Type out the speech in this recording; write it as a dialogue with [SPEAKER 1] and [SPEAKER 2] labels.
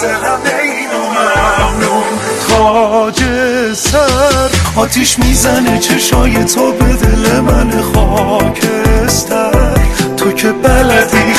[SPEAKER 1] سرم این ممنون تاج سر. آتیش می‌زنه چشای تو به دل من خاکستر. تو که بلدی